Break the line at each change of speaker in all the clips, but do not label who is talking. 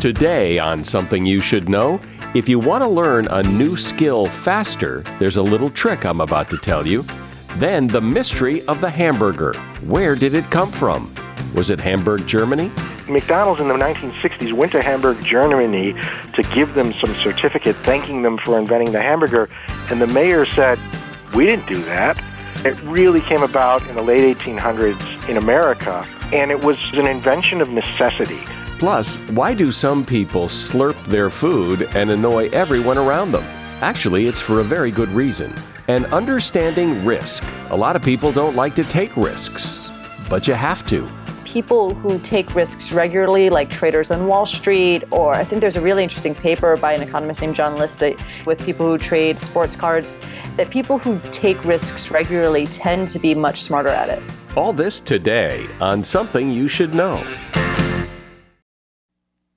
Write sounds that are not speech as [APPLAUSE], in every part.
Today, on Something You Should Know, if you want to learn a new skill faster, there's a little trick I'm about to tell you. Then, the mystery of the hamburger. Where did it come from? Was it Hamburg, Germany?
McDonald's in the 1960s went to Hamburg, Germany to give them some certificate thanking them for inventing the hamburger, and the mayor said, We didn't do that. It really came about in the late 1800s in America, and it was an invention of necessity.
Plus, why do some people slurp their food and annoy everyone around them? Actually, it's for a very good reason. And understanding risk. A lot of people don't like to take risks, but you have to.
People who take risks regularly, like traders on Wall Street, or I think there's a really interesting paper by an economist named John List uh, with people who trade sports cards, that people who take risks regularly tend to be much smarter at it.
All this today on Something You Should Know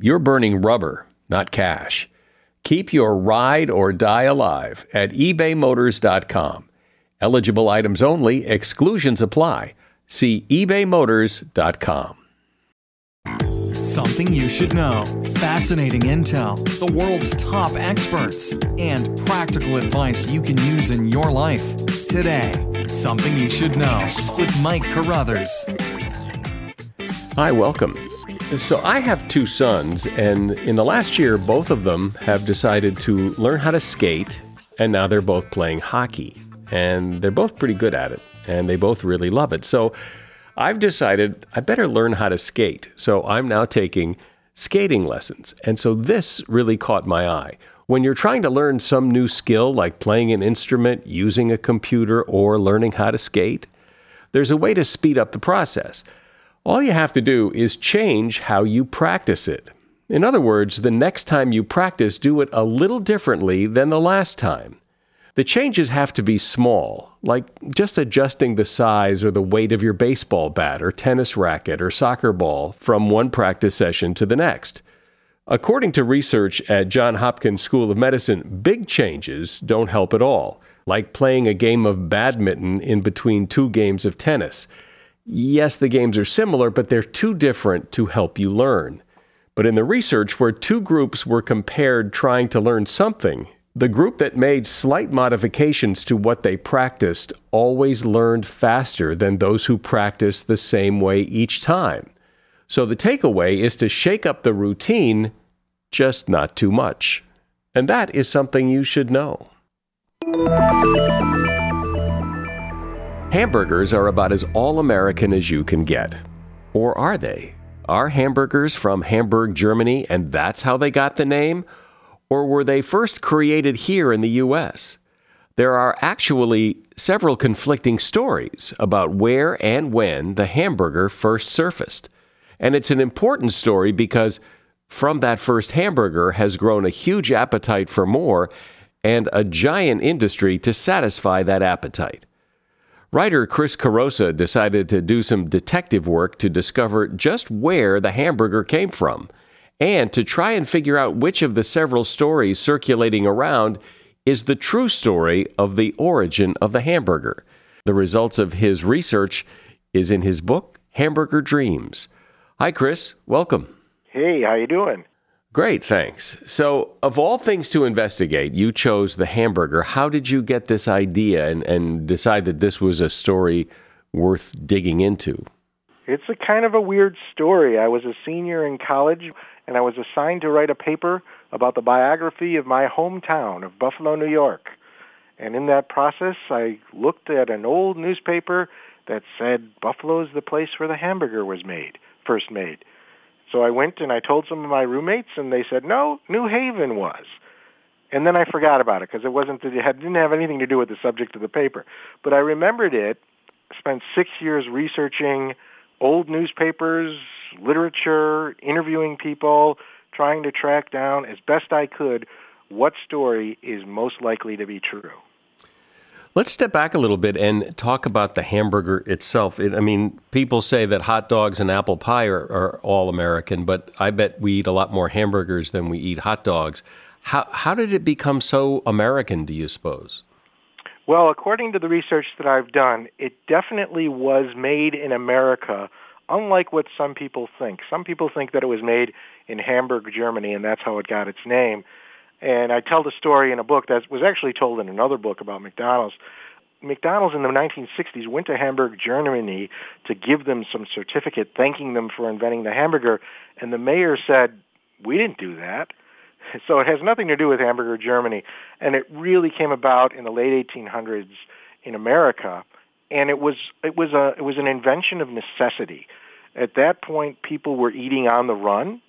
you're burning rubber, not cash. Keep your ride or die alive at ebaymotors.com. Eligible items only, exclusions apply. See ebaymotors.com.
Something you should know. Fascinating intel, the world's top experts, and practical advice you can use in your life. Today, Something You Should Know with Mike Carruthers.
Hi, welcome. So I have two sons, and in the last year, both of them have decided to learn how to skate, and now they're both playing hockey. And they're both pretty good at it, and they both really love it. So I've decided I better learn how to skate. So I'm now taking skating lessons. And so this really caught my eye. When you're trying to learn some new skill, like playing an instrument, using a computer, or learning how to skate, there's a way to speed up the process. All you have to do is change how you practice it. In other words, the next time you practice, do it a little differently than the last time. The changes have to be small, like just adjusting the size or the weight of your baseball bat or tennis racket or soccer ball from one practice session to the next. According to research at Johns Hopkins School of Medicine, big changes don't help at all, like playing a game of badminton in between two games of tennis. Yes, the games are similar, but they're too different to help you learn. But in the research where two groups were compared trying to learn something, the group that made slight modifications to what they practiced always learned faster than those who practiced the same way each time. So the takeaway is to shake up the routine, just not too much. And that is something you should know. Hamburgers are about as all American as you can get. Or are they? Are hamburgers from Hamburg, Germany, and that's how they got the name? Or were they first created here in the U.S.? There are actually several conflicting stories about where and when the hamburger first surfaced. And it's an important story because from that first hamburger has grown a huge appetite for more and a giant industry to satisfy that appetite. Writer Chris Carosa decided to do some detective work to discover just where the hamburger came from and to try and figure out which of the several stories circulating around is the true story of the origin of the hamburger. The results of his research is in his book Hamburger Dreams. Hi Chris, welcome.
Hey, how you doing?
Great, thanks. So, of all things to investigate, you chose the hamburger. How did you get this idea and, and decide that this was a story worth digging into?
It's a kind of a weird story. I was a senior in college and I was assigned to write a paper about the biography of my hometown of Buffalo, New York. And in that process, I looked at an old newspaper that said Buffalo is the place where the hamburger was made, first made. So I went and I told some of my roommates, and they said, no, New Haven was. And then I forgot about it because it wasn't it didn't have anything to do with the subject of the paper. But I remembered it. Spent six years researching old newspapers, literature, interviewing people, trying to track down as best I could what story is most likely to be true.
Let's step back a little bit and talk about the hamburger itself. It, I mean, people say that hot dogs and apple pie are, are, all American, but I bet we eat a lot more hamburgers than we eat hot dogs. How, how did it become so American, do you suppose?
Well, according to the research that I've done, it definitely was made in America, unlike what some people think. Some people think that it was made in Hamburg, Germany, and that's how it got its name. And I tell the story in a book that was actually told in another book about McDonald's. McDonald's in the 1960s went to Hamburg, Germany to give them some certificate thanking them for inventing the hamburger. And the mayor said, we didn't do that. [LAUGHS] So it has nothing to do with Hamburger, Germany. And it really came about in the late 1800s in America. And it was, it was, a, it was an invention of necessity. At that point, people were eating on the run,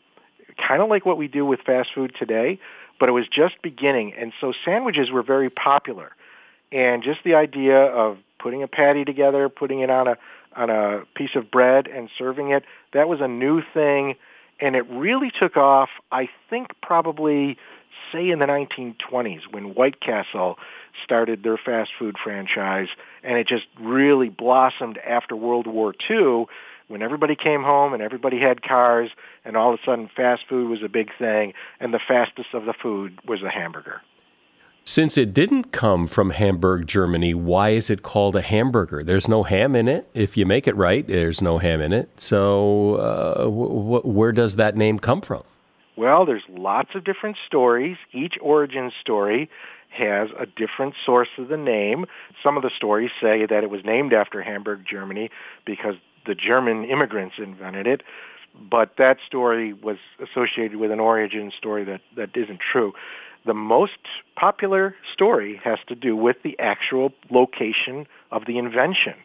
kind of like what we do with fast food today but it was just beginning. And so sandwiches were very popular. And just the idea of putting a patty together, putting it on a on a piece of bread and serving it, that was a new thing and it really took off I think probably say in the 1920s when White Castle started their fast food franchise and it just really blossomed after World War II when everybody came home and everybody had cars and all of a sudden fast food was a big thing and the fastest of the food was a hamburger.
Since it didn't come from Hamburg, Germany, why is it called a hamburger? There's no ham in it. If you make it right, there's no ham in it. So, uh, w- w- where does that name come from?
Well, there's lots of different stories. Each origin story has a different source of the name. Some of the stories say that it was named after Hamburg, Germany, because the German immigrants invented it, but that story was associated with an origin story that, that isn't true. The most popular story has to do with the actual location of the invention,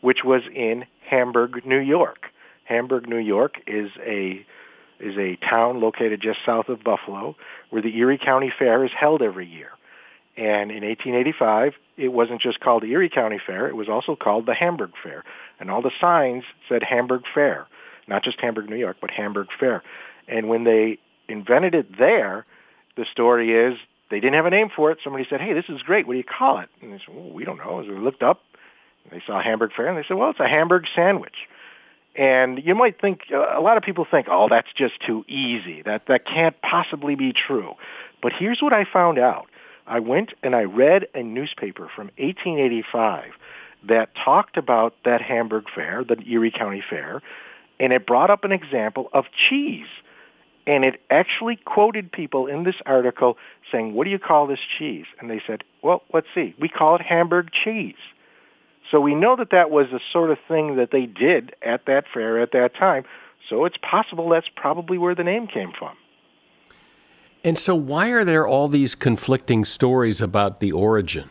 which was in Hamburg, New York. Hamburg, New York is a is a town located just south of Buffalo where the Erie County Fair is held every year. And in 1885, it wasn't just called the Erie County Fair, it was also called the Hamburg Fair. And all the signs said Hamburg Fair, not just Hamburg, New York, but Hamburg Fair. And when they invented it there, the story is they didn't have a name for it. Somebody said, hey, this is great. What do you call it? And they said, well, we don't know. As we looked up, they saw Hamburg Fair, and they said, well, it's a Hamburg sandwich. And you might think, a lot of people think, oh, that's just too easy. That, that can't possibly be true. But here's what I found out. I went and I read a newspaper from 1885 that talked about that Hamburg Fair, the Erie County Fair, and it brought up an example of cheese. And it actually quoted people in this article saying, what do you call this cheese? And they said, well, let's see. We call it Hamburg cheese. So we know that that was the sort of thing that they did at that fair at that time. So it's possible that's probably where the name came from.
And so, why are there all these conflicting stories about the origin?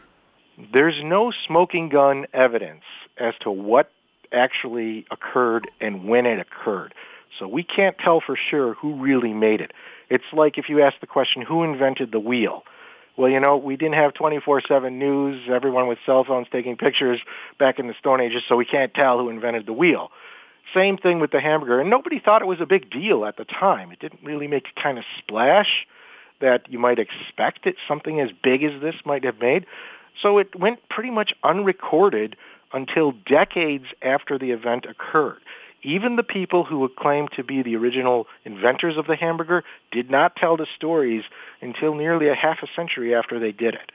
There's no smoking gun evidence as to what actually occurred and when it occurred. So we can't tell for sure who really made it. It's like if you ask the question, who invented the wheel? Well, you know, we didn't have 24-7 news, everyone with cell phones taking pictures back in the Stone Ages, so we can't tell who invented the wheel. Same thing with the hamburger. And nobody thought it was a big deal at the time. It didn't really make a kind of splash that you might expect it, something as big as this might have made. So it went pretty much unrecorded until decades after the event occurred. Even the people who would claim to be the original inventors of the hamburger did not tell the stories until nearly a half a century after they did it.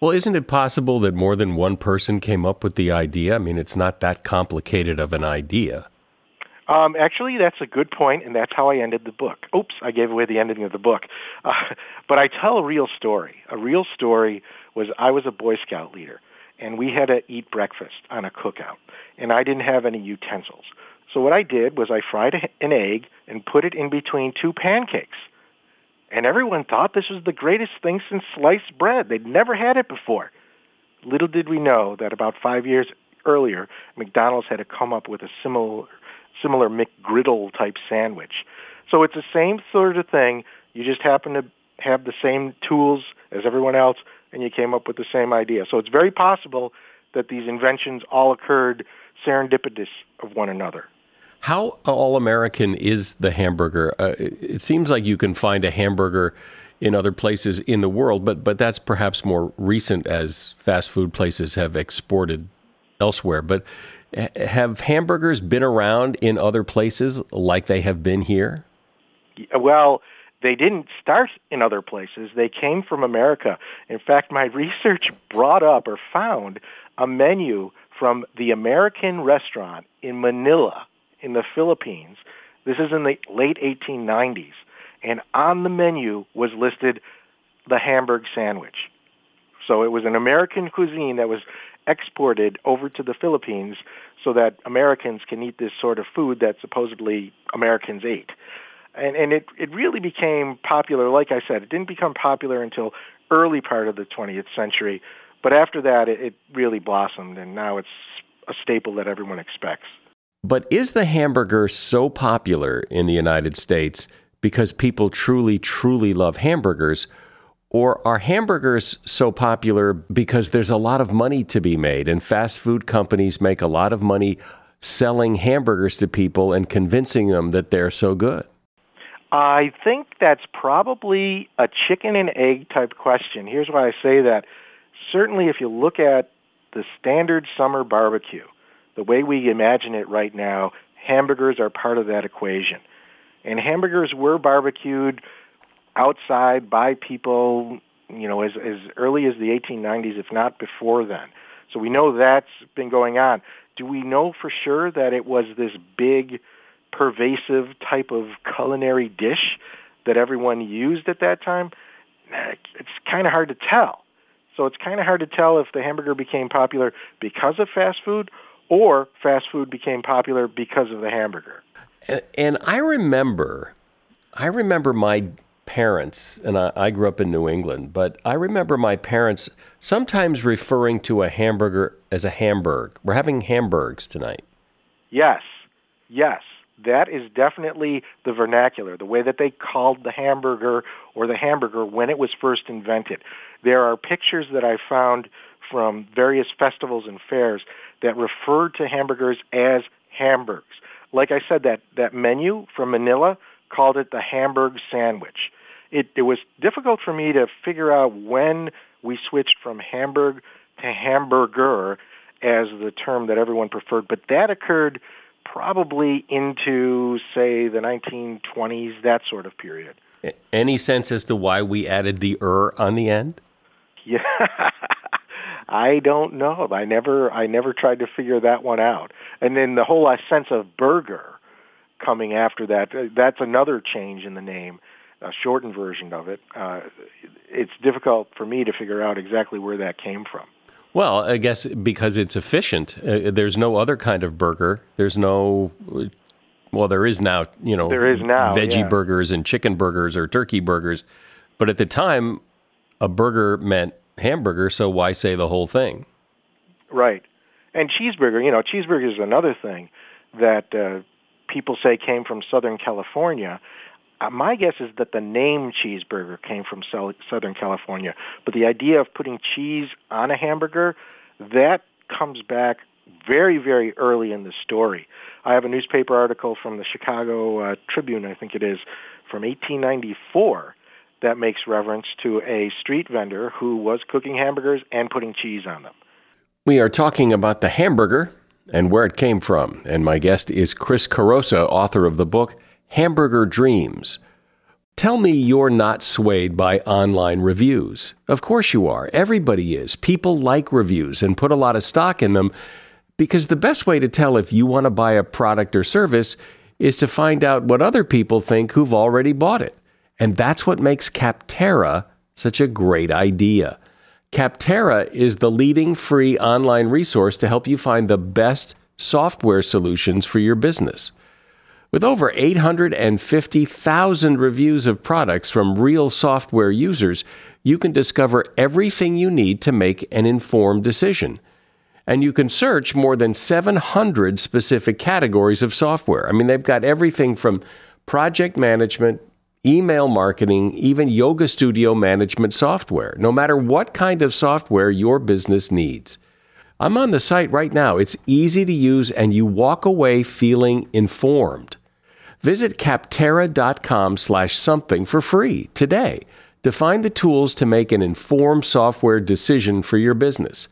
Well, isn't it possible that more than one person came up with the idea? I mean, it's not that complicated of an idea.
Um, actually, that's a good point, and that's how I ended the book. Oops, I gave away the ending of the book. Uh, [LAUGHS] but I tell a real story. A real story was I was a Boy Scout leader, and we had to eat breakfast on a cookout, and I didn't have any utensils. So what I did was I fried an egg and put it in between two pancakes. And everyone thought this was the greatest thing since sliced bread. They'd never had it before. Little did we know that about five years earlier, McDonald's had to come up with a similar similar McGriddle type sandwich. So it's the same sort of thing. You just happen to have the same tools as everyone else, and you came up with the same idea. So it's very possible that these inventions all occurred serendipitous of one another.
How all American is the hamburger? Uh, it seems like you can find a hamburger in other places in the world, but but that's perhaps more recent as fast food places have exported elsewhere. But have hamburgers been around in other places like they have been here?
Well, they didn't start in other places. They came from America. In fact, my [LAUGHS] research brought up or found a menu from the American restaurant in Manila in the Philippines. This is in the late 1890s. And on the menu was listed the Hamburg sandwich. So it was an American cuisine that was exported over to the Philippines so that Americans can eat this sort of food that supposedly Americans ate. And, and it, it really became popular, like I said, it didn't become popular until early part of the 20th century. But after that, it, it really blossomed, and now it's a staple that everyone expects.
But is the hamburger so popular in the United States because people truly, truly love hamburgers? Or are hamburgers so popular because there's a lot of money to be made and fast food companies make a lot of money selling hamburgers to people and convincing them that they're so good?
I think that's probably a chicken and egg type question. Here's why I say that. Certainly, if you look at the standard summer barbecue, the way we imagine it right now, hamburgers are part of that equation. And hamburgers were barbecued outside by people, you know, as, as early as the 1890s, if not before then. So we know that's been going on. Do we know for sure that it was this big, pervasive type of culinary dish that everyone used at that time? Eh, it's kind of hard to tell. So it's kind of hard to tell if the hamburger became popular because of fast food or fast food became popular because of the hamburger.
And, and I remember, I remember my parents, and I, I, grew up in New England, but I remember my parents sometimes referring to a hamburger as a hamburg. We're having hamburgs tonight.
Yes, yes. That is definitely the vernacular, the way that they called the hamburger or the hamburger when it was first invented. There are pictures that I found from various festivals and fairs that referred to hamburgers as hamburgs. Like I said, that, that menu from Manila called it the Hamburg sandwich. It, it was difficult for me to figure out when we switched from Hamburg to hamburger as the term that everyone preferred, but that occurred probably into, say, the 1920s, that sort of period.
Any sense as to why we added the er on the end?
Yeah. [LAUGHS] I don't know. I never I never tried to figure that one out. And then the whole uh, sense of burger coming after that, uh, that's another change in the name, a shortened version of it. Uh, it's difficult for me to figure out exactly where that came from.
Well, I guess because it's efficient. Uh, there's no other kind of burger. There's no well, there is now, you know,
there is now
veggie
yeah.
burgers and chicken burgers or turkey burgers, but at the time, a burger meant hamburger, so why say the whole thing?
Right. And cheeseburger, you know, cheeseburger is another thing that uh, people say came from Southern California. Uh, my guess is that the name cheeseburger came from Southern California, but the idea of putting cheese on a hamburger, that comes back very, very early in the story. I have a newspaper article from the Chicago uh, Tribune, I think it is, from 1894 that makes reference to a street vendor who was cooking hamburgers and putting cheese on them.
We are talking about the hamburger and where it came from. And my guest is Chris Carosa, author of the book Hamburger Dreams. Tell me you're not swayed by online reviews. Of course you are. Everybody is. People like reviews and put a lot of stock in them because the best way to tell if you want to buy a product or service is to find out what other people think who've already bought it. And that's what makes Capterra such a great idea. Capterra is the leading free online resource to help you find the best software solutions for your business. With over 850,000 reviews of products from real software users, you can discover everything you need to make an informed decision. And you can search more than 700 specific categories of software. I mean, they've got everything from project management email marketing, even yoga studio management software, no matter what kind of software your business needs. I'm on the site right now. It's easy to use and you walk away feeling informed. Visit capterra.com slash something for free today to find the tools to make an informed software decision for your business.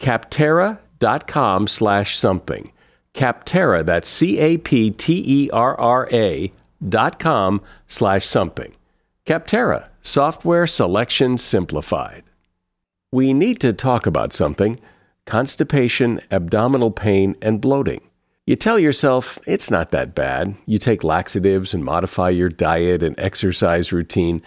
Capterra.com slash something. Capterra, that's C-A-P-T-E-R-R-A dot com slash something. Capterra, software selection simplified. We need to talk about something constipation, abdominal pain, and bloating. You tell yourself it's not that bad. You take laxatives and modify your diet and exercise routine,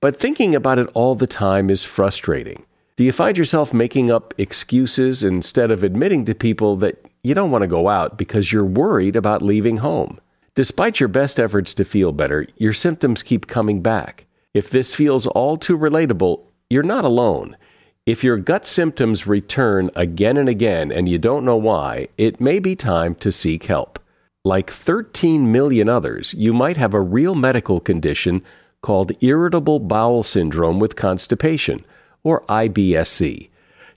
but thinking about it all the time is frustrating. Do you find yourself making up excuses instead of admitting to people that you don't want to go out because you're worried about leaving home? Despite your best efforts to feel better, your symptoms keep coming back. If this feels all too relatable, you're not alone. If your gut symptoms return again and again and you don't know why, it may be time to seek help. Like 13 million others, you might have a real medical condition called irritable bowel syndrome with constipation, or IBSC.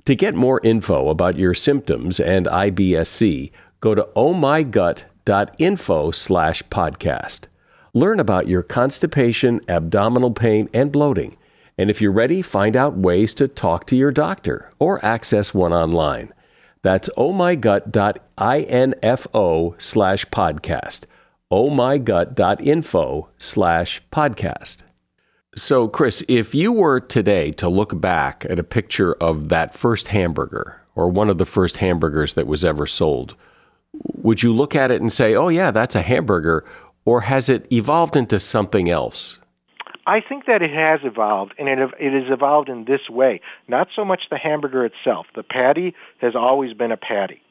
To get more info about your symptoms and IBSC, go to ohmygut.info slash podcast. Learn about your constipation, abdominal pain, and bloating and if you're ready, find out ways to talk to your doctor or access one online. That's ohmygut.info slash podcast. ohmygut.info slash podcast. So, Chris, if you were today to look back at a picture of that first hamburger or one of the first hamburgers that was ever sold, would you look at it and say, oh, yeah, that's a hamburger? Or has it evolved into something else?
I think that it has evolved, and it, it has evolved in this way. Not so much the hamburger itself. The patty has always been a patty.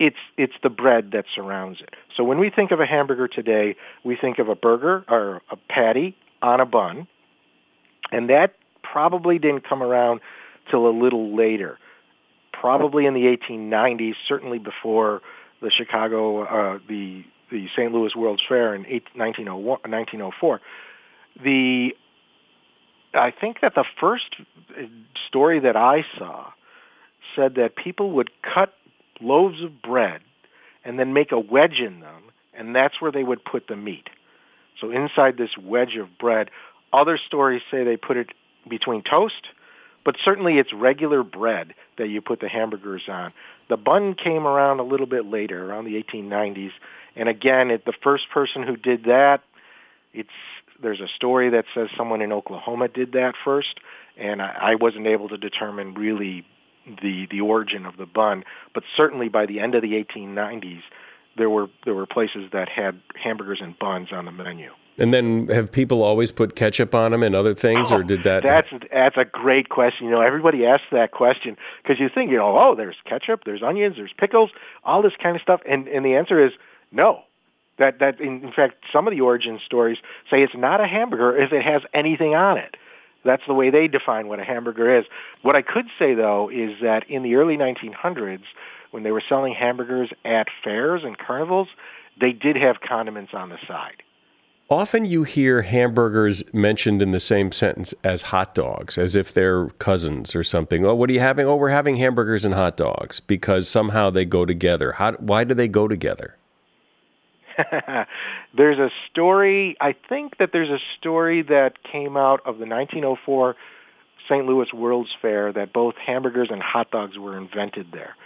It's, it's the bread that surrounds it. So when we think of a hamburger today, we think of a burger or a patty on a bun, and that probably didn't come around till a little later, probably in the 1890s, certainly before the Chicago, uh, the the St. Louis World's Fair in 1904 the I think that the first story that I saw said that people would cut loaves of bread and then make a wedge in them, and that's where they would put the meat. So inside this wedge of bread, other stories say they put it between toast, but certainly it's regular bread that you put the hamburgers on. The bun came around a little bit later, around the 1890s, and again, it, the first person who did that, it's there's a story that says someone in Oklahoma did that first, and I, I wasn't able to determine really the the origin of the bun. But certainly by the end of the 1890s, there were there were places that had hamburgers and buns on the menu.
And then have people always put ketchup on them and other things,
oh,
or did that?
That's that's a great question. You know, everybody asks that question because you think, you know, oh, there's ketchup, there's onions, there's pickles, all this kind of stuff, and and the answer is no. That that in, in fact some of the origin stories say it's not a hamburger if it has anything on it. That's the way they define what a hamburger is. What I could say though is that in the early 1900s, when they were selling hamburgers at fairs and carnivals, they did have condiments on the side.
Often you hear hamburgers mentioned in the same sentence as hot dogs, as if they're cousins or something. Oh, what are you having? Oh, we're having hamburgers and hot dogs because somehow they go together. How, why do they go together? [LAUGHS]
there's a story, I think that there's a story that came out of the 1904 St. Louis World's Fair that both hamburgers and hot dogs were invented there.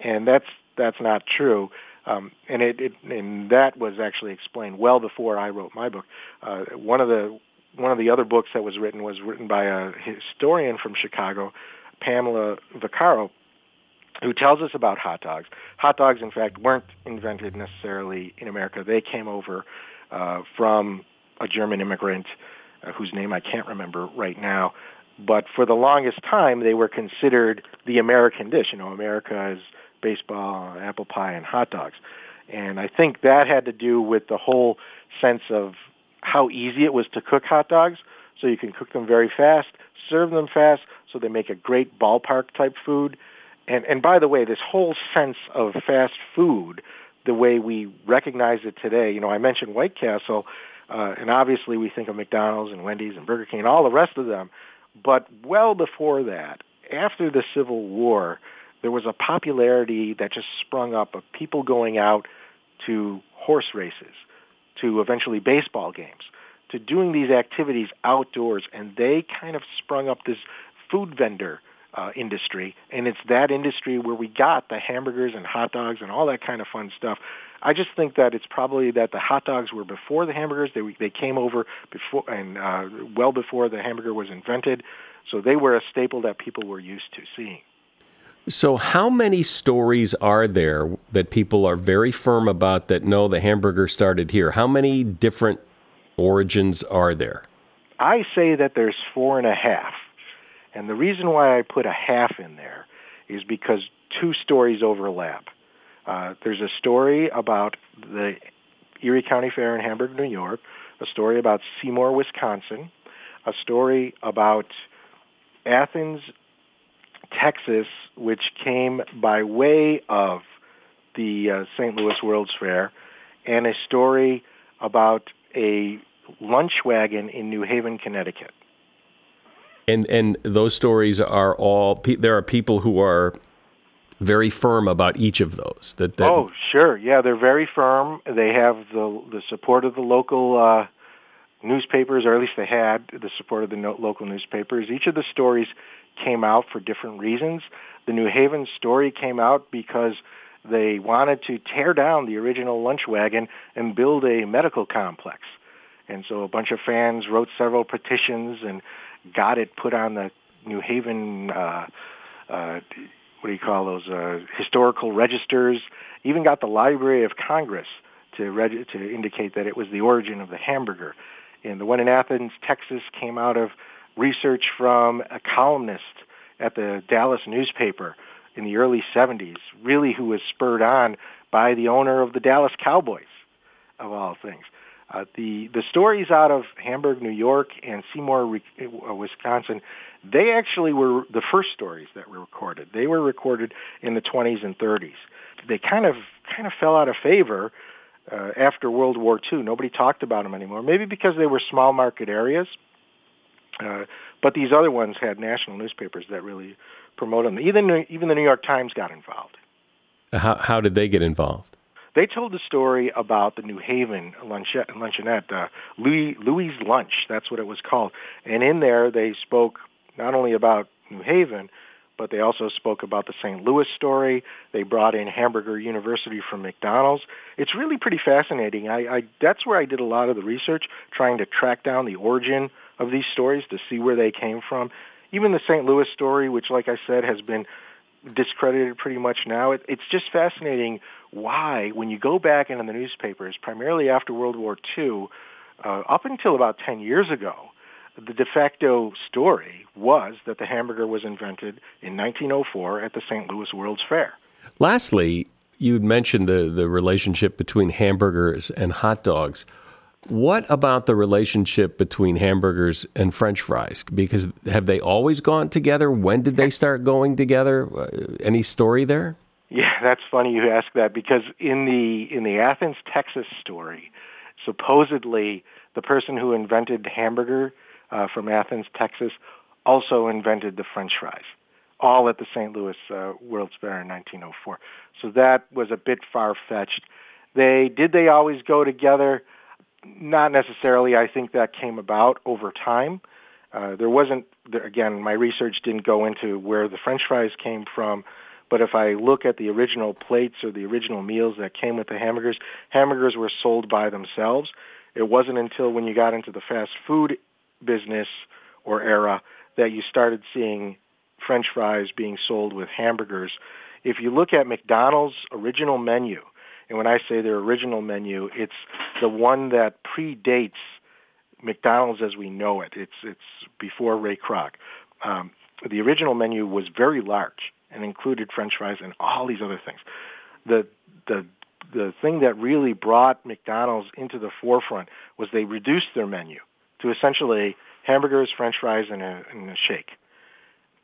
And that's that's not true. Um, and it, it and that was actually explained well before I wrote my book. Uh, one of the one of the other books that was written was written by a historian from Chicago, Pamela Vaccaro, who tells us about hot dogs. Hot dogs, in fact, weren't invented necessarily in America. They came over uh, from a German immigrant uh, whose name I can't remember right now. But for the longest time, they were considered the American dish. You know, America is baseball, apple pie, and hot dogs. And I think that had to do with the whole sense of how easy it was to cook hot dogs. So you can cook them very fast, serve them fast, so they make a great ballpark type food and, and by the way, this whole sense of fast food, the way we recognize it today, you know, I mentioned White Castle, uh, and obviously we think of McDonald's and Wendy's and Burger King and all the rest of them. But well before that, after the Civil War, there was a popularity that just sprung up of people going out to horse races, to eventually baseball games, to doing these activities outdoors, and they kind of sprung up this food vendor uh, industry, and it's that industry where we got the hamburgers and hot dogs and all that kind of fun stuff. I just think that it's probably that the hot dogs were before the hamburgers. They they came over before and uh, well before the hamburger was invented, so they were a staple that people were used to seeing.
So, how many stories are there that people are very firm about that no, the hamburger started here? How many different origins are there?
I say that there's four and a half. And the reason why I put a half in there is because two stories overlap. Uh, there's a story about the Erie County Fair in Hamburg, New York, a story about Seymour, Wisconsin, a story about Athens, Texas, which came by way of the uh, St. Louis World's Fair, and a story about a lunch wagon in New Haven, Connecticut.
And and those stories are all there are people who are very firm about each of those. That, that
oh sure, yeah, they're very firm. They have the the support of the local uh, newspapers, or at least they had the support of the no- local newspapers. Each of the stories came out for different reasons. The New Haven story came out because they wanted to tear down the original lunch wagon and build a medical complex. And so a bunch of fans wrote several petitions and got it put on the New Haven, uh, uh, what do you call those, uh, historical registers, even got the Library of Congress to, reg- to indicate that it was the origin of the hamburger. And the one in Athens, Texas came out of research from a columnist at the Dallas newspaper in the early 70s, really who was spurred on by the owner of the Dallas Cowboys, of all things. Uh, the the stories out of Hamburg, New York, and Seymour, uh, Wisconsin, they actually were the first stories that were recorded. They were recorded in the 20s and 30s. They kind of kind of fell out of favor uh, after World War II. Nobody talked about them anymore. Maybe because they were small market areas. Uh, but these other ones had national newspapers that really promoted them. Even even the New York Times got involved.
How how did they get involved?
They told the story about the New Haven luncheonette, luncheonette uh, Louis, Louis' Lunch. That's what it was called. And in there, they spoke not only about New Haven, but they also spoke about the St. Louis story. They brought in Hamburger University from McDonald's. It's really pretty fascinating. I, I that's where I did a lot of the research, trying to track down the origin of these stories to see where they came from. Even the St. Louis story, which, like I said, has been discredited pretty much now. It, it's just fascinating why, when you go back into the newspapers, primarily after World War II, uh, up until about 10 years ago, the de facto story was that the hamburger was invented in 1904 at the St. Louis World's Fair.
Lastly, you'd mentioned the, the relationship between hamburgers and hot dogs. What about the relationship between hamburgers and French fries? Because have they always gone together? When did they start going together? Uh, any story there?
Yeah, that's funny you ask that because in the in the Athens, Texas story, supposedly the person who invented hamburger uh, from Athens, Texas, also invented the French fries, all at the St. Louis uh, World's Fair in 1904. So that was a bit far fetched. They did they always go together? Not necessarily. I think that came about over time. Uh, there wasn't, there, again, my research didn't go into where the French fries came from, but if I look at the original plates or the original meals that came with the hamburgers, hamburgers were sold by themselves. It wasn't until when you got into the fast food business or era that you started seeing French fries being sold with hamburgers. If you look at McDonald's original menu, and when I say their original menu, it's the one that predates McDonald's as we know it. It's it's before Ray Kroc. Um, the original menu was very large and included French fries and all these other things. The the the thing that really brought McDonald's into the forefront was they reduced their menu to essentially hamburgers, French fries, and a, and a shake.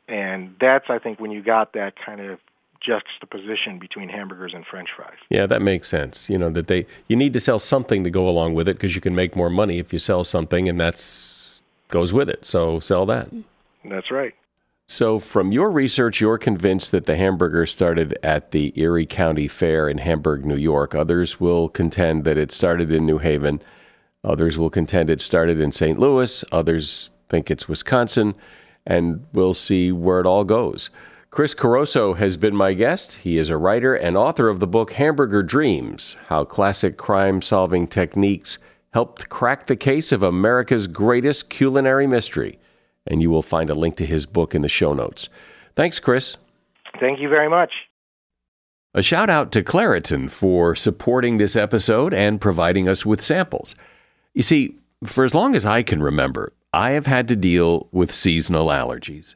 And that's I think when you got that kind of juxtaposition between hamburgers and french fries.
Yeah, that makes sense. You know, that they you need to sell something to go along with it because you can make more money if you sell something and that's goes with it. So sell that.
That's right.
So, from your research, you're convinced that the hamburger started at the Erie County Fair in Hamburg, New York. Others will contend that it started in New Haven. Others will contend it started in St. Louis. Others think it's Wisconsin. And we'll see where it all goes. Chris Carosa has been my guest. He is a writer and author of the book Hamburger Dreams How Classic Crime Solving Techniques Helped Crack the Case of America's Greatest Culinary Mystery and you will find a link to his book in the show notes. Thanks, Chris.
Thank you very much.
A shout out to Claritin for supporting this episode and providing us with samples. You see, for as long as I can remember, I have had to deal with seasonal allergies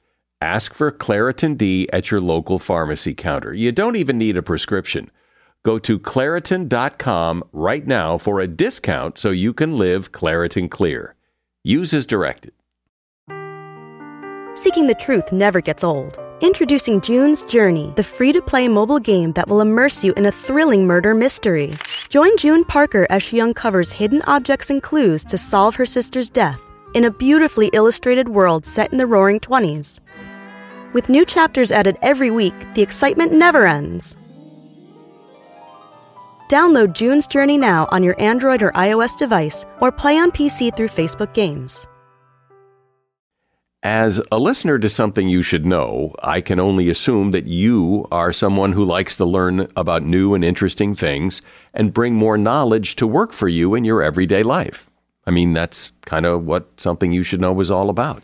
Ask for Claritin D at your local pharmacy counter. You don't even need a prescription. Go to Claritin.com right now for a discount so you can live Claritin Clear. Use as directed.
Seeking the truth never gets old. Introducing June's Journey, the free to play mobile game that will immerse you in a thrilling murder mystery. Join June Parker as she uncovers hidden objects and clues to solve her sister's death in a beautifully illustrated world set in the roaring 20s. With new chapters added every week, the excitement never ends. Download June's Journey now on your Android or iOS device or play on PC through Facebook Games.
As a listener to something you should know, I can only assume that you are someone who likes to learn about new and interesting things and bring more knowledge to work for you in your everyday life. I mean, that's kind of what something you should know is all about.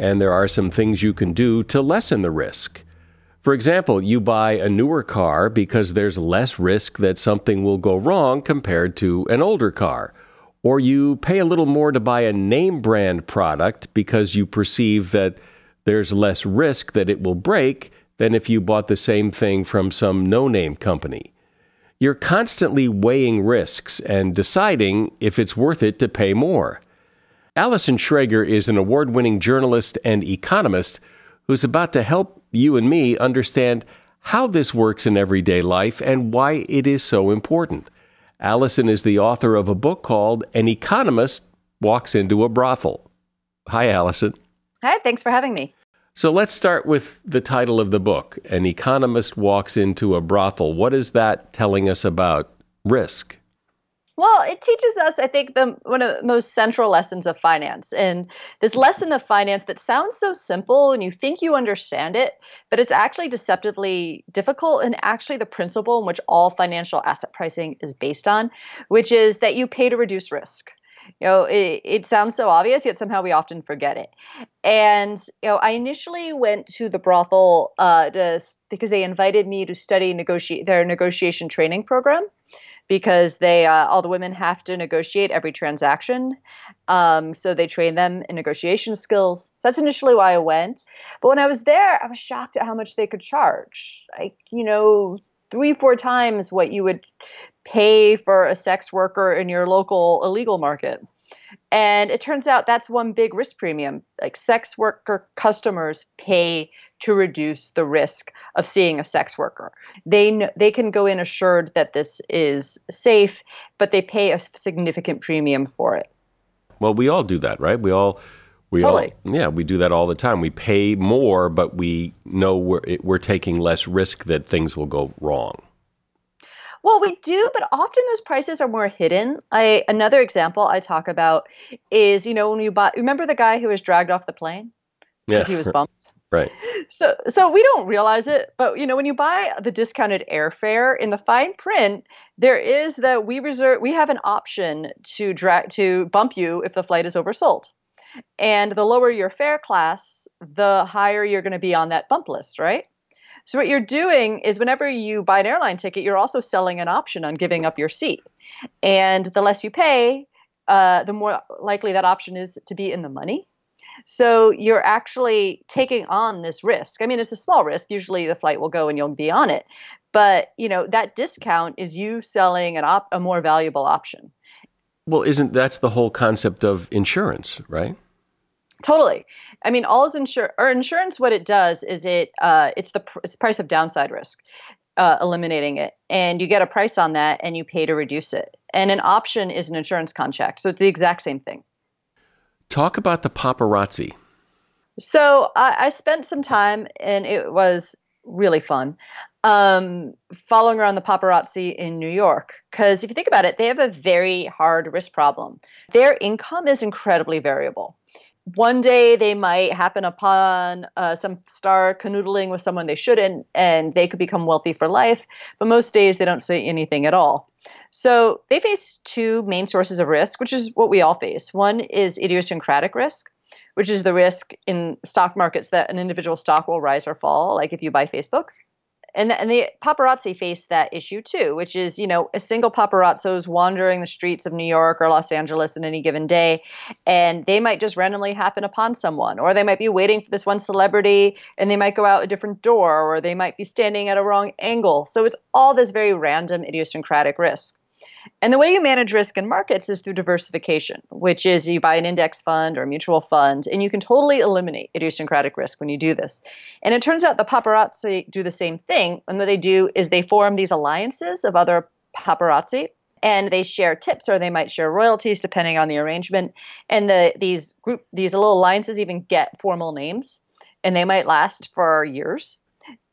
and there are some things you can do to lessen the risk. For example, you buy a newer car because there's less risk that something will go wrong compared to an older car or you pay a little more to buy a name brand product because you perceive that there's less risk that it will break than if you bought the same thing from some no name company. You're constantly weighing risks and deciding if it's worth it to pay more. Allison Schrager is an award winning journalist and economist who's about to help you and me understand how this works in everyday life and why it is so important. Allison is the author of a book called An Economist Walks into a Brothel. Hi, Allison.
Hi, thanks for having me.
So let's start with the title of the book An Economist Walks into a Brothel. What is that telling us about risk?
Well, it teaches us, I think, the one of the most central lessons of finance. And this lesson of finance that sounds so simple and you think you understand it, but it's actually deceptively difficult and actually the principle in which all financial asset pricing is based on, which is that you pay to reduce risk. You know, it, it sounds so obvious, yet somehow we often forget it. And you know, I initially went to the brothel uh, to, because they invited me to study negotiate their negotiation training program because they uh, all the women have to negotiate every transaction. Um, so they train them in negotiation skills. So that's initially why I went. But when I was there, I was shocked at how much they could charge. Like you know, three four times what you would pay for a sex worker in your local illegal market. And it turns out that's one big risk premium. Like sex worker customers pay to reduce the risk of seeing a sex worker. They they can go in assured that this is safe, but they pay a significant premium for it.
Well, we all do that, right? We all we
totally.
all yeah, we do that all the time. We pay more, but we know we're we're taking less risk that things will go wrong.
Well, we do, but often those prices are more hidden. I another example I talk about is you know when you buy. Remember the guy who was dragged off the plane
Yeah,
he was bumped.
right.
So so we don't realize it, but you know when you buy the discounted airfare in the fine print, there is that we reserve we have an option to drag to bump you if the flight is oversold. And the lower your fare class, the higher you're going to be on that bump list, right? So what you're doing is whenever you buy an airline ticket, you're also selling an option on giving up your seat. And the less you pay, uh, the more likely that option is to be in the money. So you're actually taking on this risk. I mean, it's a small risk. Usually the flight will go and you'll be on it. But, you know, that discount is you selling an op- a more valuable option.
Well, isn't that's the whole concept of insurance, right?
Totally. I mean, all is insur- or insurance. What it does is it uh, it's the pr- it's the price of downside risk, uh, eliminating it, and you get a price on that, and you pay to reduce it. And an option is an insurance contract, so it's the exact same thing.
Talk about the paparazzi.
So I, I spent some time, and it was really fun, um, following around the paparazzi in New York. Because if you think about it, they have a very hard risk problem. Their income is incredibly variable. One day they might happen upon uh, some star canoodling with someone they shouldn't, and they could become wealthy for life. But most days they don't say anything at all. So they face two main sources of risk, which is what we all face. One is idiosyncratic risk, which is the risk in stock markets that an individual stock will rise or fall, like if you buy Facebook. And the, and the paparazzi face that issue too, which is you know a single paparazzo is wandering the streets of New York or Los Angeles in any given day, and they might just randomly happen upon someone, or they might be waiting for this one celebrity and they might go out a different door, or they might be standing at a wrong angle. So it's all this very random idiosyncratic risk. And the way you manage risk in markets is through diversification, which is you buy an index fund or a mutual fund, and you can totally eliminate idiosyncratic risk when you do this. And it turns out the paparazzi do the same thing. And what they do is they form these alliances of other paparazzi and they share tips or they might share royalties depending on the arrangement and the these group these little alliances even get formal names and they might last for years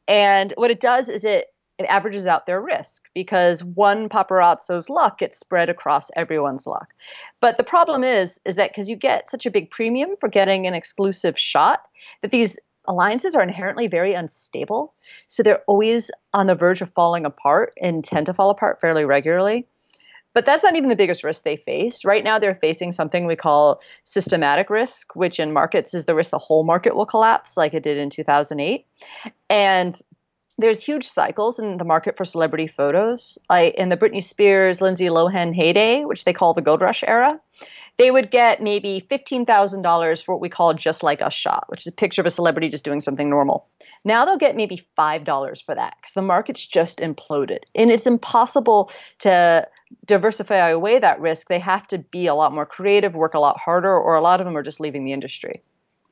and what it does is it it averages out their risk because one paparazzo's luck gets spread across everyone's luck. But the problem is, is that because you get such a big premium for getting an exclusive shot, that these alliances are inherently very unstable. So they're always on the verge of falling apart and tend to fall apart fairly regularly. But that's not even the biggest risk they face. Right now, they're facing something we call systematic risk, which in markets is the risk the whole market will collapse, like it did in 2008. And there's huge cycles in the market for celebrity photos. I, in the Britney Spears, Lindsay Lohan heyday, which they call the gold rush era, they would get maybe $15,000 for what we call just like a shot, which is a picture of a celebrity just doing something normal. Now they'll get maybe $5 for that because the market's just imploded. And it's impossible to diversify away that risk. They have to be a lot more creative, work a lot harder, or a lot of them are just leaving the industry.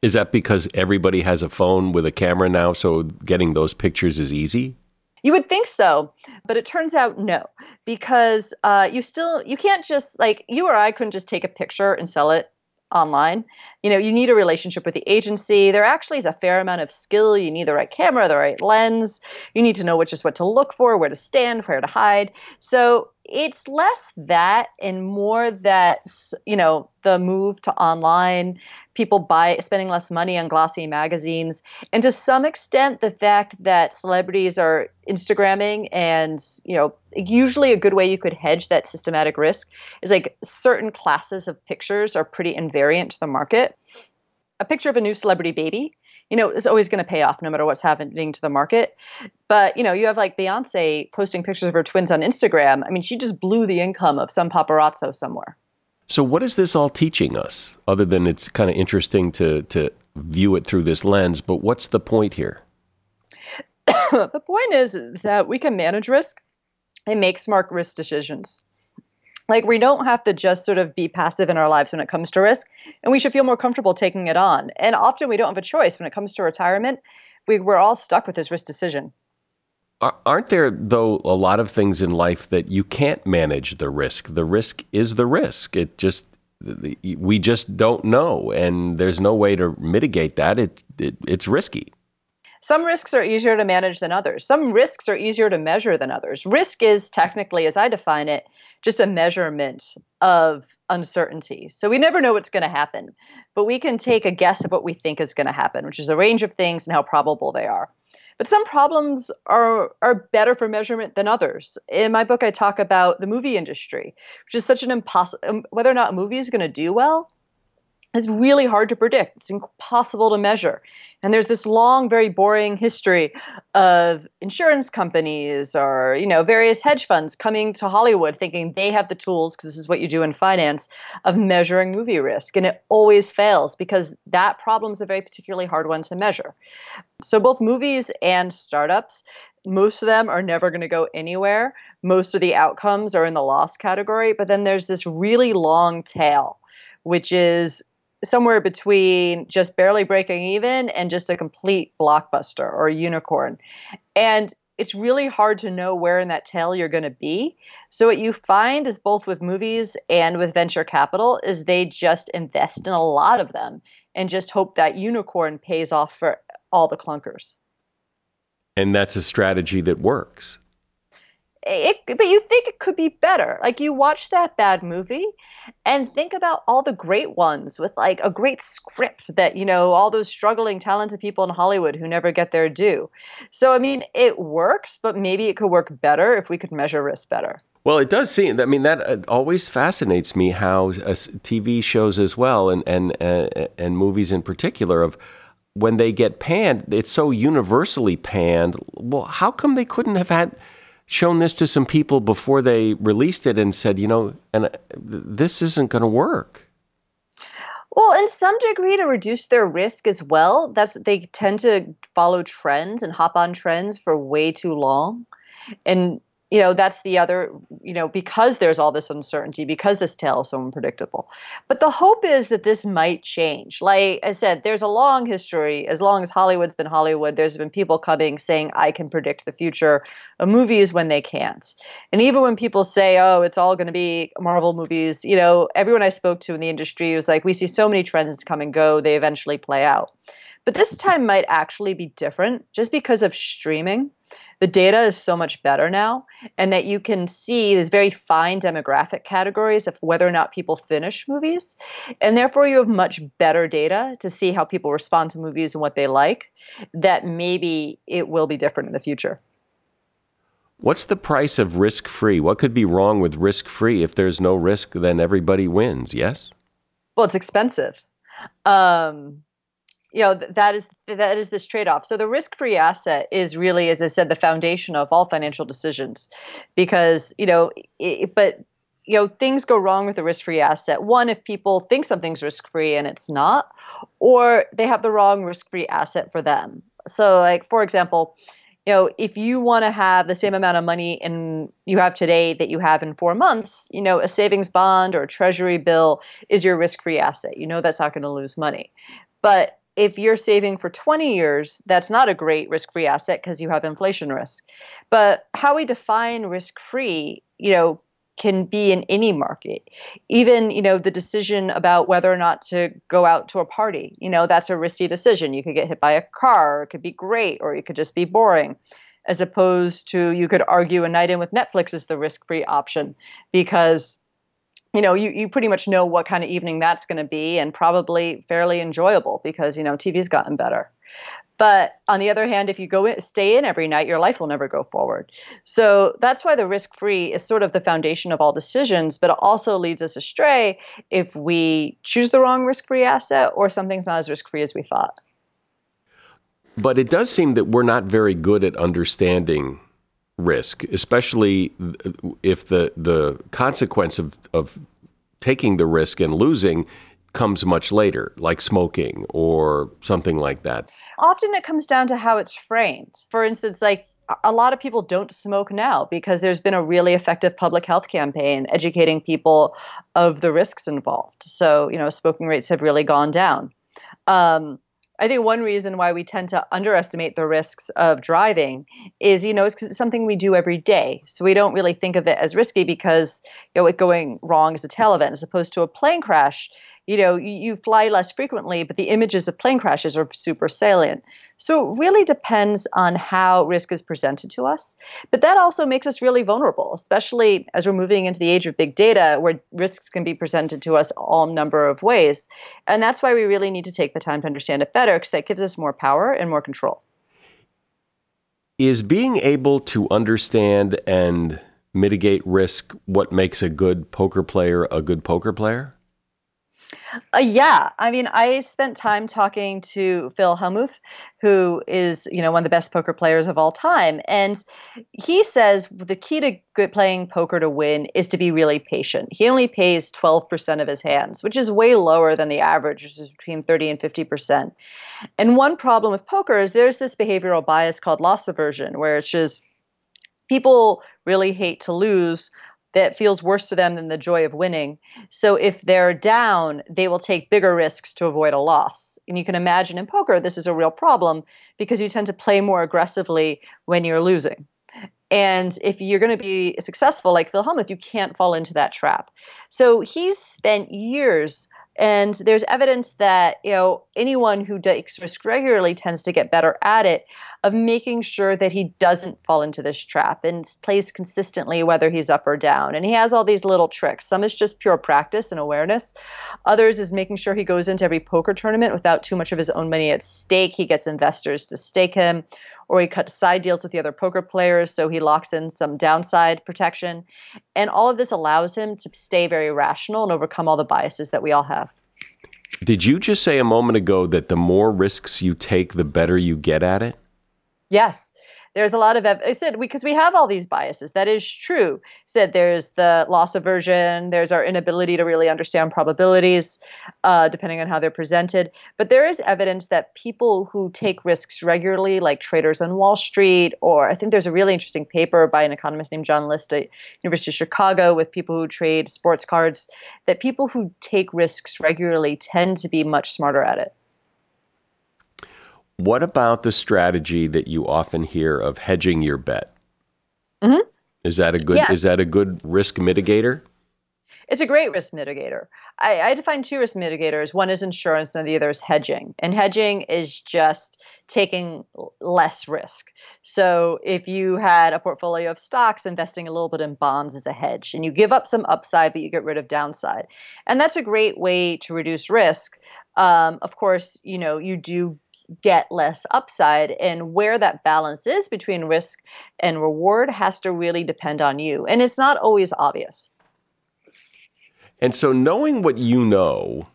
Is that because everybody has a phone with a camera now, so getting those pictures is easy?
You would think so, but it turns out no, because uh, you still you can't just like you or I couldn't just take a picture and sell it online. You know, you need a relationship with the agency. There actually is a fair amount of skill. You need the right camera, the right lens. You need to know which is what to look for, where to stand, where to hide. So it's less that and more that you know the move to online people buy spending less money on glossy magazines and to some extent the fact that celebrities are instagramming and you know usually a good way you could hedge that systematic risk is like certain classes of pictures are pretty invariant to the market. A picture of a new celebrity baby you know, it's always going to pay off no matter what's happening to the market. But, you know, you have like Beyonce posting pictures of her twins on Instagram. I mean, she just blew the income of some paparazzo somewhere.
So, what is this all teaching us, other than it's kind of interesting to, to view it through this lens? But what's the point here? [COUGHS]
the point is that we can manage risk and make smart risk decisions. Like, we don't have to just sort of be passive in our lives when it comes to risk, and we should feel more comfortable taking it on. And often we don't have a choice when it comes to retirement. We, we're all stuck with this risk decision.
Aren't there, though, a lot of things in life that you can't manage the risk? The risk is the risk. It just, we just don't know, and there's no way to mitigate that. It, it it's risky.
Some risks are easier to manage than others. Some risks are easier to measure than others. Risk is technically, as I define it, just a measurement of uncertainty. So we never know what's going to happen, but we can take a guess of what we think is going to happen, which is a range of things and how probable they are. But some problems are are better for measurement than others. In my book, I talk about the movie industry, which is such an impossible um, whether or not a movie is going to do well is really hard to predict. It's impossible to measure. And there's this long, very boring history of insurance companies or, you know, various hedge funds coming to Hollywood thinking they have the tools, because this is what you do in finance, of measuring movie risk. And it always fails because that problem is a very particularly hard one to measure. So both movies and startups most of them are never going to go anywhere. Most of the outcomes are in the loss category, but then there's this really long tail, which is somewhere between just barely breaking even and just a complete blockbuster or unicorn. And it's really hard to know where in that tail you're going to be. So what you find is both with movies and with venture capital is they just invest in a lot of them and just hope that unicorn pays off for all the clunkers.
And that's a strategy that works
it, but you think it could be better. Like you watch that bad movie and think about all the great ones with like a great script that, you know, all those struggling talented people in Hollywood who never get their due. So I mean, it works, but maybe it could work better if we could measure risk better.
Well, it does seem. I mean, that uh, always fascinates me how uh, TV shows as well, and and uh, and movies in particular, of when they get panned, it's so universally panned. Well, how come they couldn't have had shown this to some people before they released it and said, you know, and uh, this isn't going to work?
Well, in some degree, to reduce their risk as well. That's they tend to follow trends and hop on trends for way too long, and you know that's the other you know because there's all this uncertainty because this tale is so unpredictable. But the hope is that this might change. Like i said there's a long history. As long as hollywood's been hollywood there's been people coming saying i can predict the future. Of movies when they can't. And even when people say oh it's all going to be marvel movies you know everyone i spoke to in the industry was like we see so many trends come and go they eventually play out. But this time might actually be different just because of streaming the data is so much better now and that you can see these very fine demographic categories of whether or not people finish movies and therefore you have much better data to see how people respond to movies and what they like that maybe it will be different in the future
What's the price of risk free? What could be wrong with risk free? If there's no risk, then everybody wins, yes?
Well, it's expensive. Um, you know that is that is this trade-off. So the risk-free asset is really as i said the foundation of all financial decisions because you know it, but you know things go wrong with a risk-free asset. One if people think something's risk-free and it's not or they have the wrong risk-free asset for them. So like for example you know if you want to have the same amount of money in you have today that you have in four months you know a savings bond or a treasury bill is your risk-free asset. You know that's not going to lose money. But if you're saving for 20 years, that's not a great risk free asset because you have inflation risk. But how we define risk free, you know, can be in any market. Even, you know, the decision about whether or not to go out to a party, you know, that's a risky decision. You could get hit by a car, it could be great, or it could just be boring. As opposed to you could argue a night in with Netflix is the risk free option because you know, you, you pretty much know what kind of evening that's going to be and probably fairly enjoyable because, you know, TV's gotten better. But on the other hand, if you go in, stay in every night, your life will never go forward. So that's why the risk free is sort of the foundation of all decisions, but it also leads us astray if we choose the wrong risk free asset or something's not as risk free as we thought.
But it does seem that we're not very good at understanding risk, especially if the the consequence of, of taking the risk and losing comes much later, like smoking or something like that.
Often it comes down to how it's framed. For instance, like a lot of people don't smoke now because there's been a really effective public health campaign educating people of the risks involved. So, you know, smoking rates have really gone down. Um, I think one reason why we tend to underestimate the risks of driving is, you know, it's, something we do every day. So we don't really think of it as risky because, you know, it going wrong is a tail event as opposed to a plane crash you know, you, you, fly less frequently, but the images of plane crashes are super salient. So it really depends on how risk is presented to us. But that also makes us really vulnerable, especially as we're moving into the age of big data where risks can be presented to us all number of ways. And that's why we really need to take the time to understand it better because that gives us more power and more control.
Is being able to understand and mitigate risk what makes a good poker player a good poker player?
Uh, yeah, I mean, I spent time talking to Phil Hellmuth, who is you know one of the best poker players of all time, and he says the key to good playing poker to win is to be really patient. He only pays twelve percent of his hands, which is way lower than the average, which is between thirty and fifty percent. And one problem with poker is there's this behavioral bias called loss aversion, where it's just people really hate to lose that feels worse to them than the joy of winning. So if they're down, they will take bigger risks to avoid a loss. And you can imagine in poker, this is a real problem because you tend to play more aggressively when you're losing. And if you're going to be successful like Phil Hellmuth, you can't fall into that trap. So he's spent years and there's evidence that you know anyone who takes risk regularly tends to get better at it of making sure that he doesn't fall into this trap and plays consistently whether he's up or down. And he has all these little tricks. Some is just pure practice and awareness. Others is making sure he goes into every poker tournament without too much of his own money at stake. He gets investors to stake him or he cuts side deals with the other poker players so he locks in some downside protection. And all of this allows him to stay very rational and overcome all the biases that we all have.
Did you just say a moment ago that the more risks you take, the better you get at it?
Yes there's a lot of I said because we have all these biases. That is true. I said there's the loss aversion. There's our inability to really understand probabilities, uh, depending on how they're presented. But there is evidence that people who take risks regularly, like traders on Wall Street, or I think there's a really interesting paper by an economist named John List at University of Chicago with people who trade sports cards, that people who take risks regularly tend to be much smarter at it.
What about the strategy that you often hear of hedging your bet?
Mm-hmm.
Is that a good yeah. is that a good risk mitigator?
It's a great risk mitigator. I, I define two risk mitigators. One is insurance, and the other is hedging. And hedging is just taking less risk. So if you had a portfolio of stocks, investing a little bit in bonds is a hedge, and you give up some upside, but you get rid of downside, and that's a great way to reduce risk. Um, of course, you know you do get less upside. And where that balance is between risk and reward has to really depend on you. And it's not always obvious.
And so, knowing what you know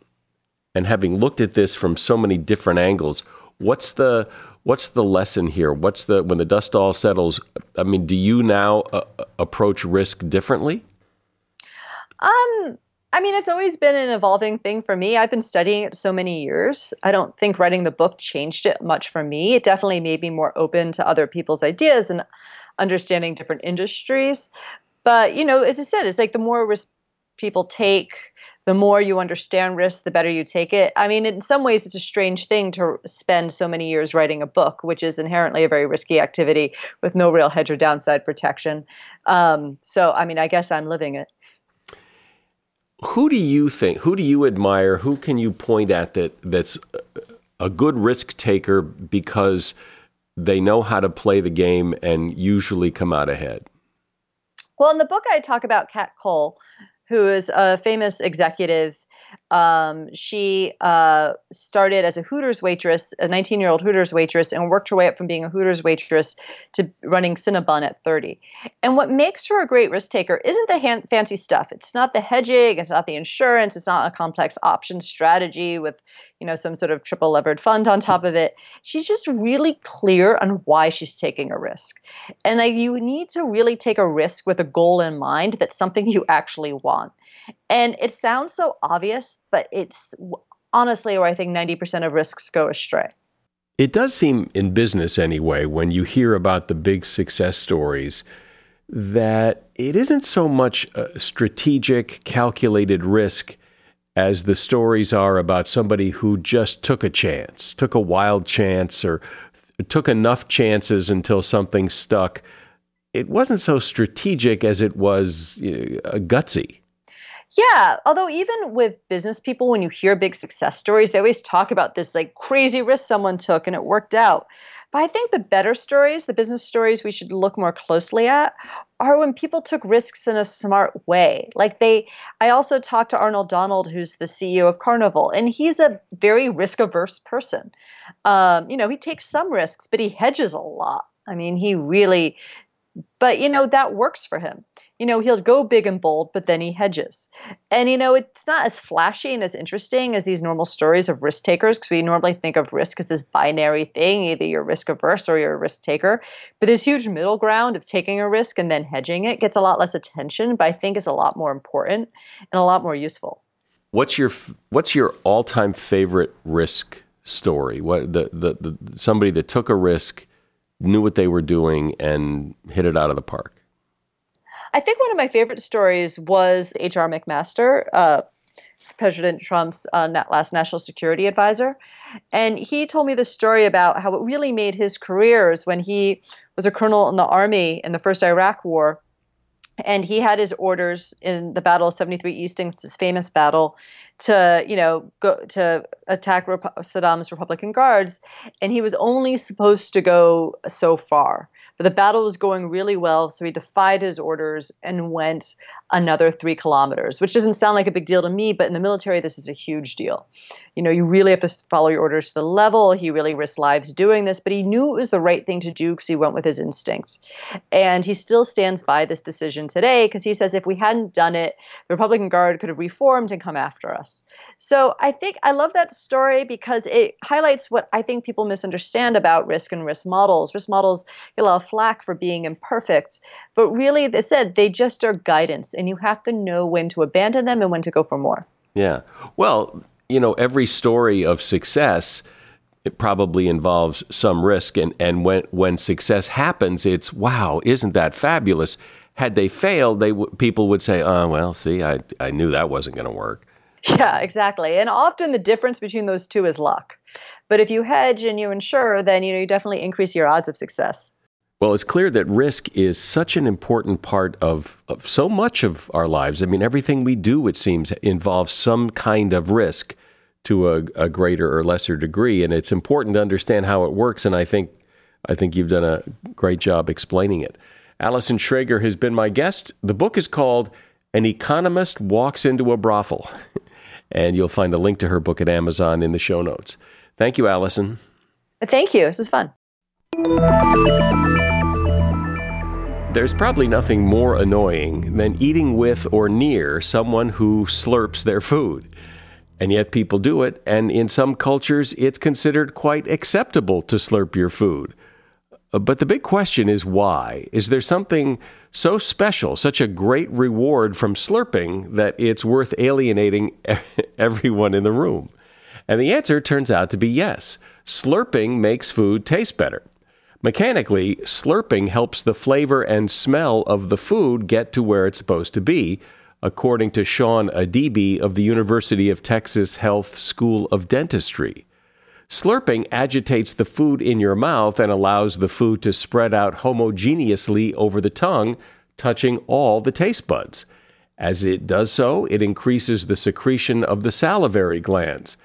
and having looked at this from so many different angles, what's the what's the lesson here? What's the when the dust all settles? I mean, do you now uh, approach risk differently?
Um, I mean, it's always been an evolving thing for me. I've been studying it so many years. I don't think writing the book changed it much for me. It definitely made me more open to other people's ideas and understanding different industries. But, you know, as I said, it's like the more risk people take, the more you understand risk, the better you take it. I mean, in some ways, it's a strange thing to spend so many years writing a book, which is inherently a very risky activity with no real hedge or downside protection. Um, so, I mean, I guess I'm living it
who do you think? Who do you admire? Who can you point at that that's a good risk taker because they know how to play the game and usually come out ahead?
Well, in the book, I talk about Kat Cole, who is a famous executive Um, she uh, started as a Hooters waitress, a 19 year old Hooters waitress, and worked her way up from being a Hooters waitress to running Cinnabon at 30. And what makes her a great risk taker isn't the fancy stuff. It's not the hedging, it's not the insurance, it's not a complex option strategy with you know some sort of triple levered fund on top of it. She's just really clear on why she's taking a risk. And like, you need to really take a risk with a goal in mind that's something you actually want. And it sounds so obvious, but it's honestly where I think 90% of risks go astray.
It does seem in business anyway, when you hear about the big success stories, that it isn't so much a strategic, calculated risk as the stories are about somebody who just took a chance, took a wild chance, or took enough chances until something stuck. It wasn't so strategic as it was uh, gutsy.
Yeah, although even with business people, when you hear big success stories, they always talk about this like crazy risk someone took and it worked out. But I think the better stories, the business stories we should look more closely at, are when people took risks in a smart way. Like they, I also talked to Arnold Donald, who's the CEO of Carnival, and he's a very risk averse person. Um, you know, he takes some risks, but he hedges a lot. I mean, he really, but you know, that works for him you know, he'll go big and bold, but then he hedges. And, you know, it's not as flashy and as interesting as these normal stories of risk takers because we normally think of risk as this binary thing either you're risk averse or you're a risk taker. But this huge middle ground of taking a risk and then hedging it gets a lot less attention, but I think is a lot more important and a lot more useful.
What's your what's your all-time favorite risk story? What the, the, the somebody that took a risk, knew what they were doing and hit it out of the park?
I think one of my favorite stories was H.R. McMaster, uh, President Trump's uh, last national security advisor. And he told me the story about how it really made his careers when he was a colonel in the army in the first Iraq war. And he had his orders in the Battle of 73 Easting, this famous battle, to you know go to attack Rep- Saddam's Republican guards, and he was only supposed to go so far. But the battle was going really well, so he defied his orders and went another three kilometers, which doesn't sound like a big deal to me, but in the military, this is a huge deal. You know, you really have to follow your orders to the level. He really risked lives doing this, but he knew it was the right thing to do because he went with his instincts. And he still stands by this decision today because he says if we hadn't done it, the Republican Guard could have reformed and come after us. So I think I love that story because it highlights what I think people misunderstand about risk and risk models. Risk models get a lot of flack for being imperfect, but really, they said they just are guidance, and you have to know when to abandon them and when to go for more.
Yeah. Well, you know, every story of success it probably involves some risk and, and when when success happens it's wow isn't that fabulous had they failed they w- people would say oh well see I, I knew that wasn't going to work
Yeah, exactly. And often the difference between those two is luck. But if you hedge and you insure, then you know you definitely increase your odds of success.
Well, it's clear that risk is such an important part of, of so much of our lives. I mean, everything we do, it seems, involves some kind of risk to a, a greater or lesser degree, and it's important to understand how it works. And I think I think you've done a great job explaining it. Allison Schrager has been my guest. The book is called "An Economist Walks into a Brothel." [LAUGHS] And you'll find a link to her book at Amazon in the show notes. Thank you, Allison.
Thank you. This was fun.
There's probably nothing more annoying than eating with or near someone who slurps their food. And yet people do it, and in some cultures, it's considered quite acceptable to slurp your food. But the big question is why? Is there something so special, such a great reward from slurping that it's worth alienating [LAUGHS] everyone in the room? And the answer turns out to be yes. Slurping makes food taste better. Mechanically, slurping helps the flavor and smell of the food get to where it's supposed to be, according to Shawn Adibi of the University of Texas Health School of Dentistry. Slurping agitates the food in your mouth and allows the food to spread out homogeneously over the tongue, touching all the taste buds. As it does so, it increases the secretion of the salivary glands.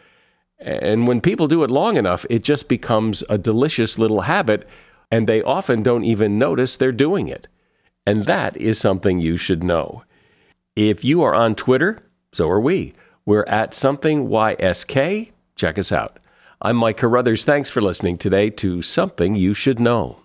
And when people do it long enough, it just becomes a delicious little habit, and they often don't even notice they're doing it. And that is something you should know. If you are on Twitter, so are we. We're at something YSK. Check us out. I'm Mike Carruthers. Thanks for listening today to Something You Should Know.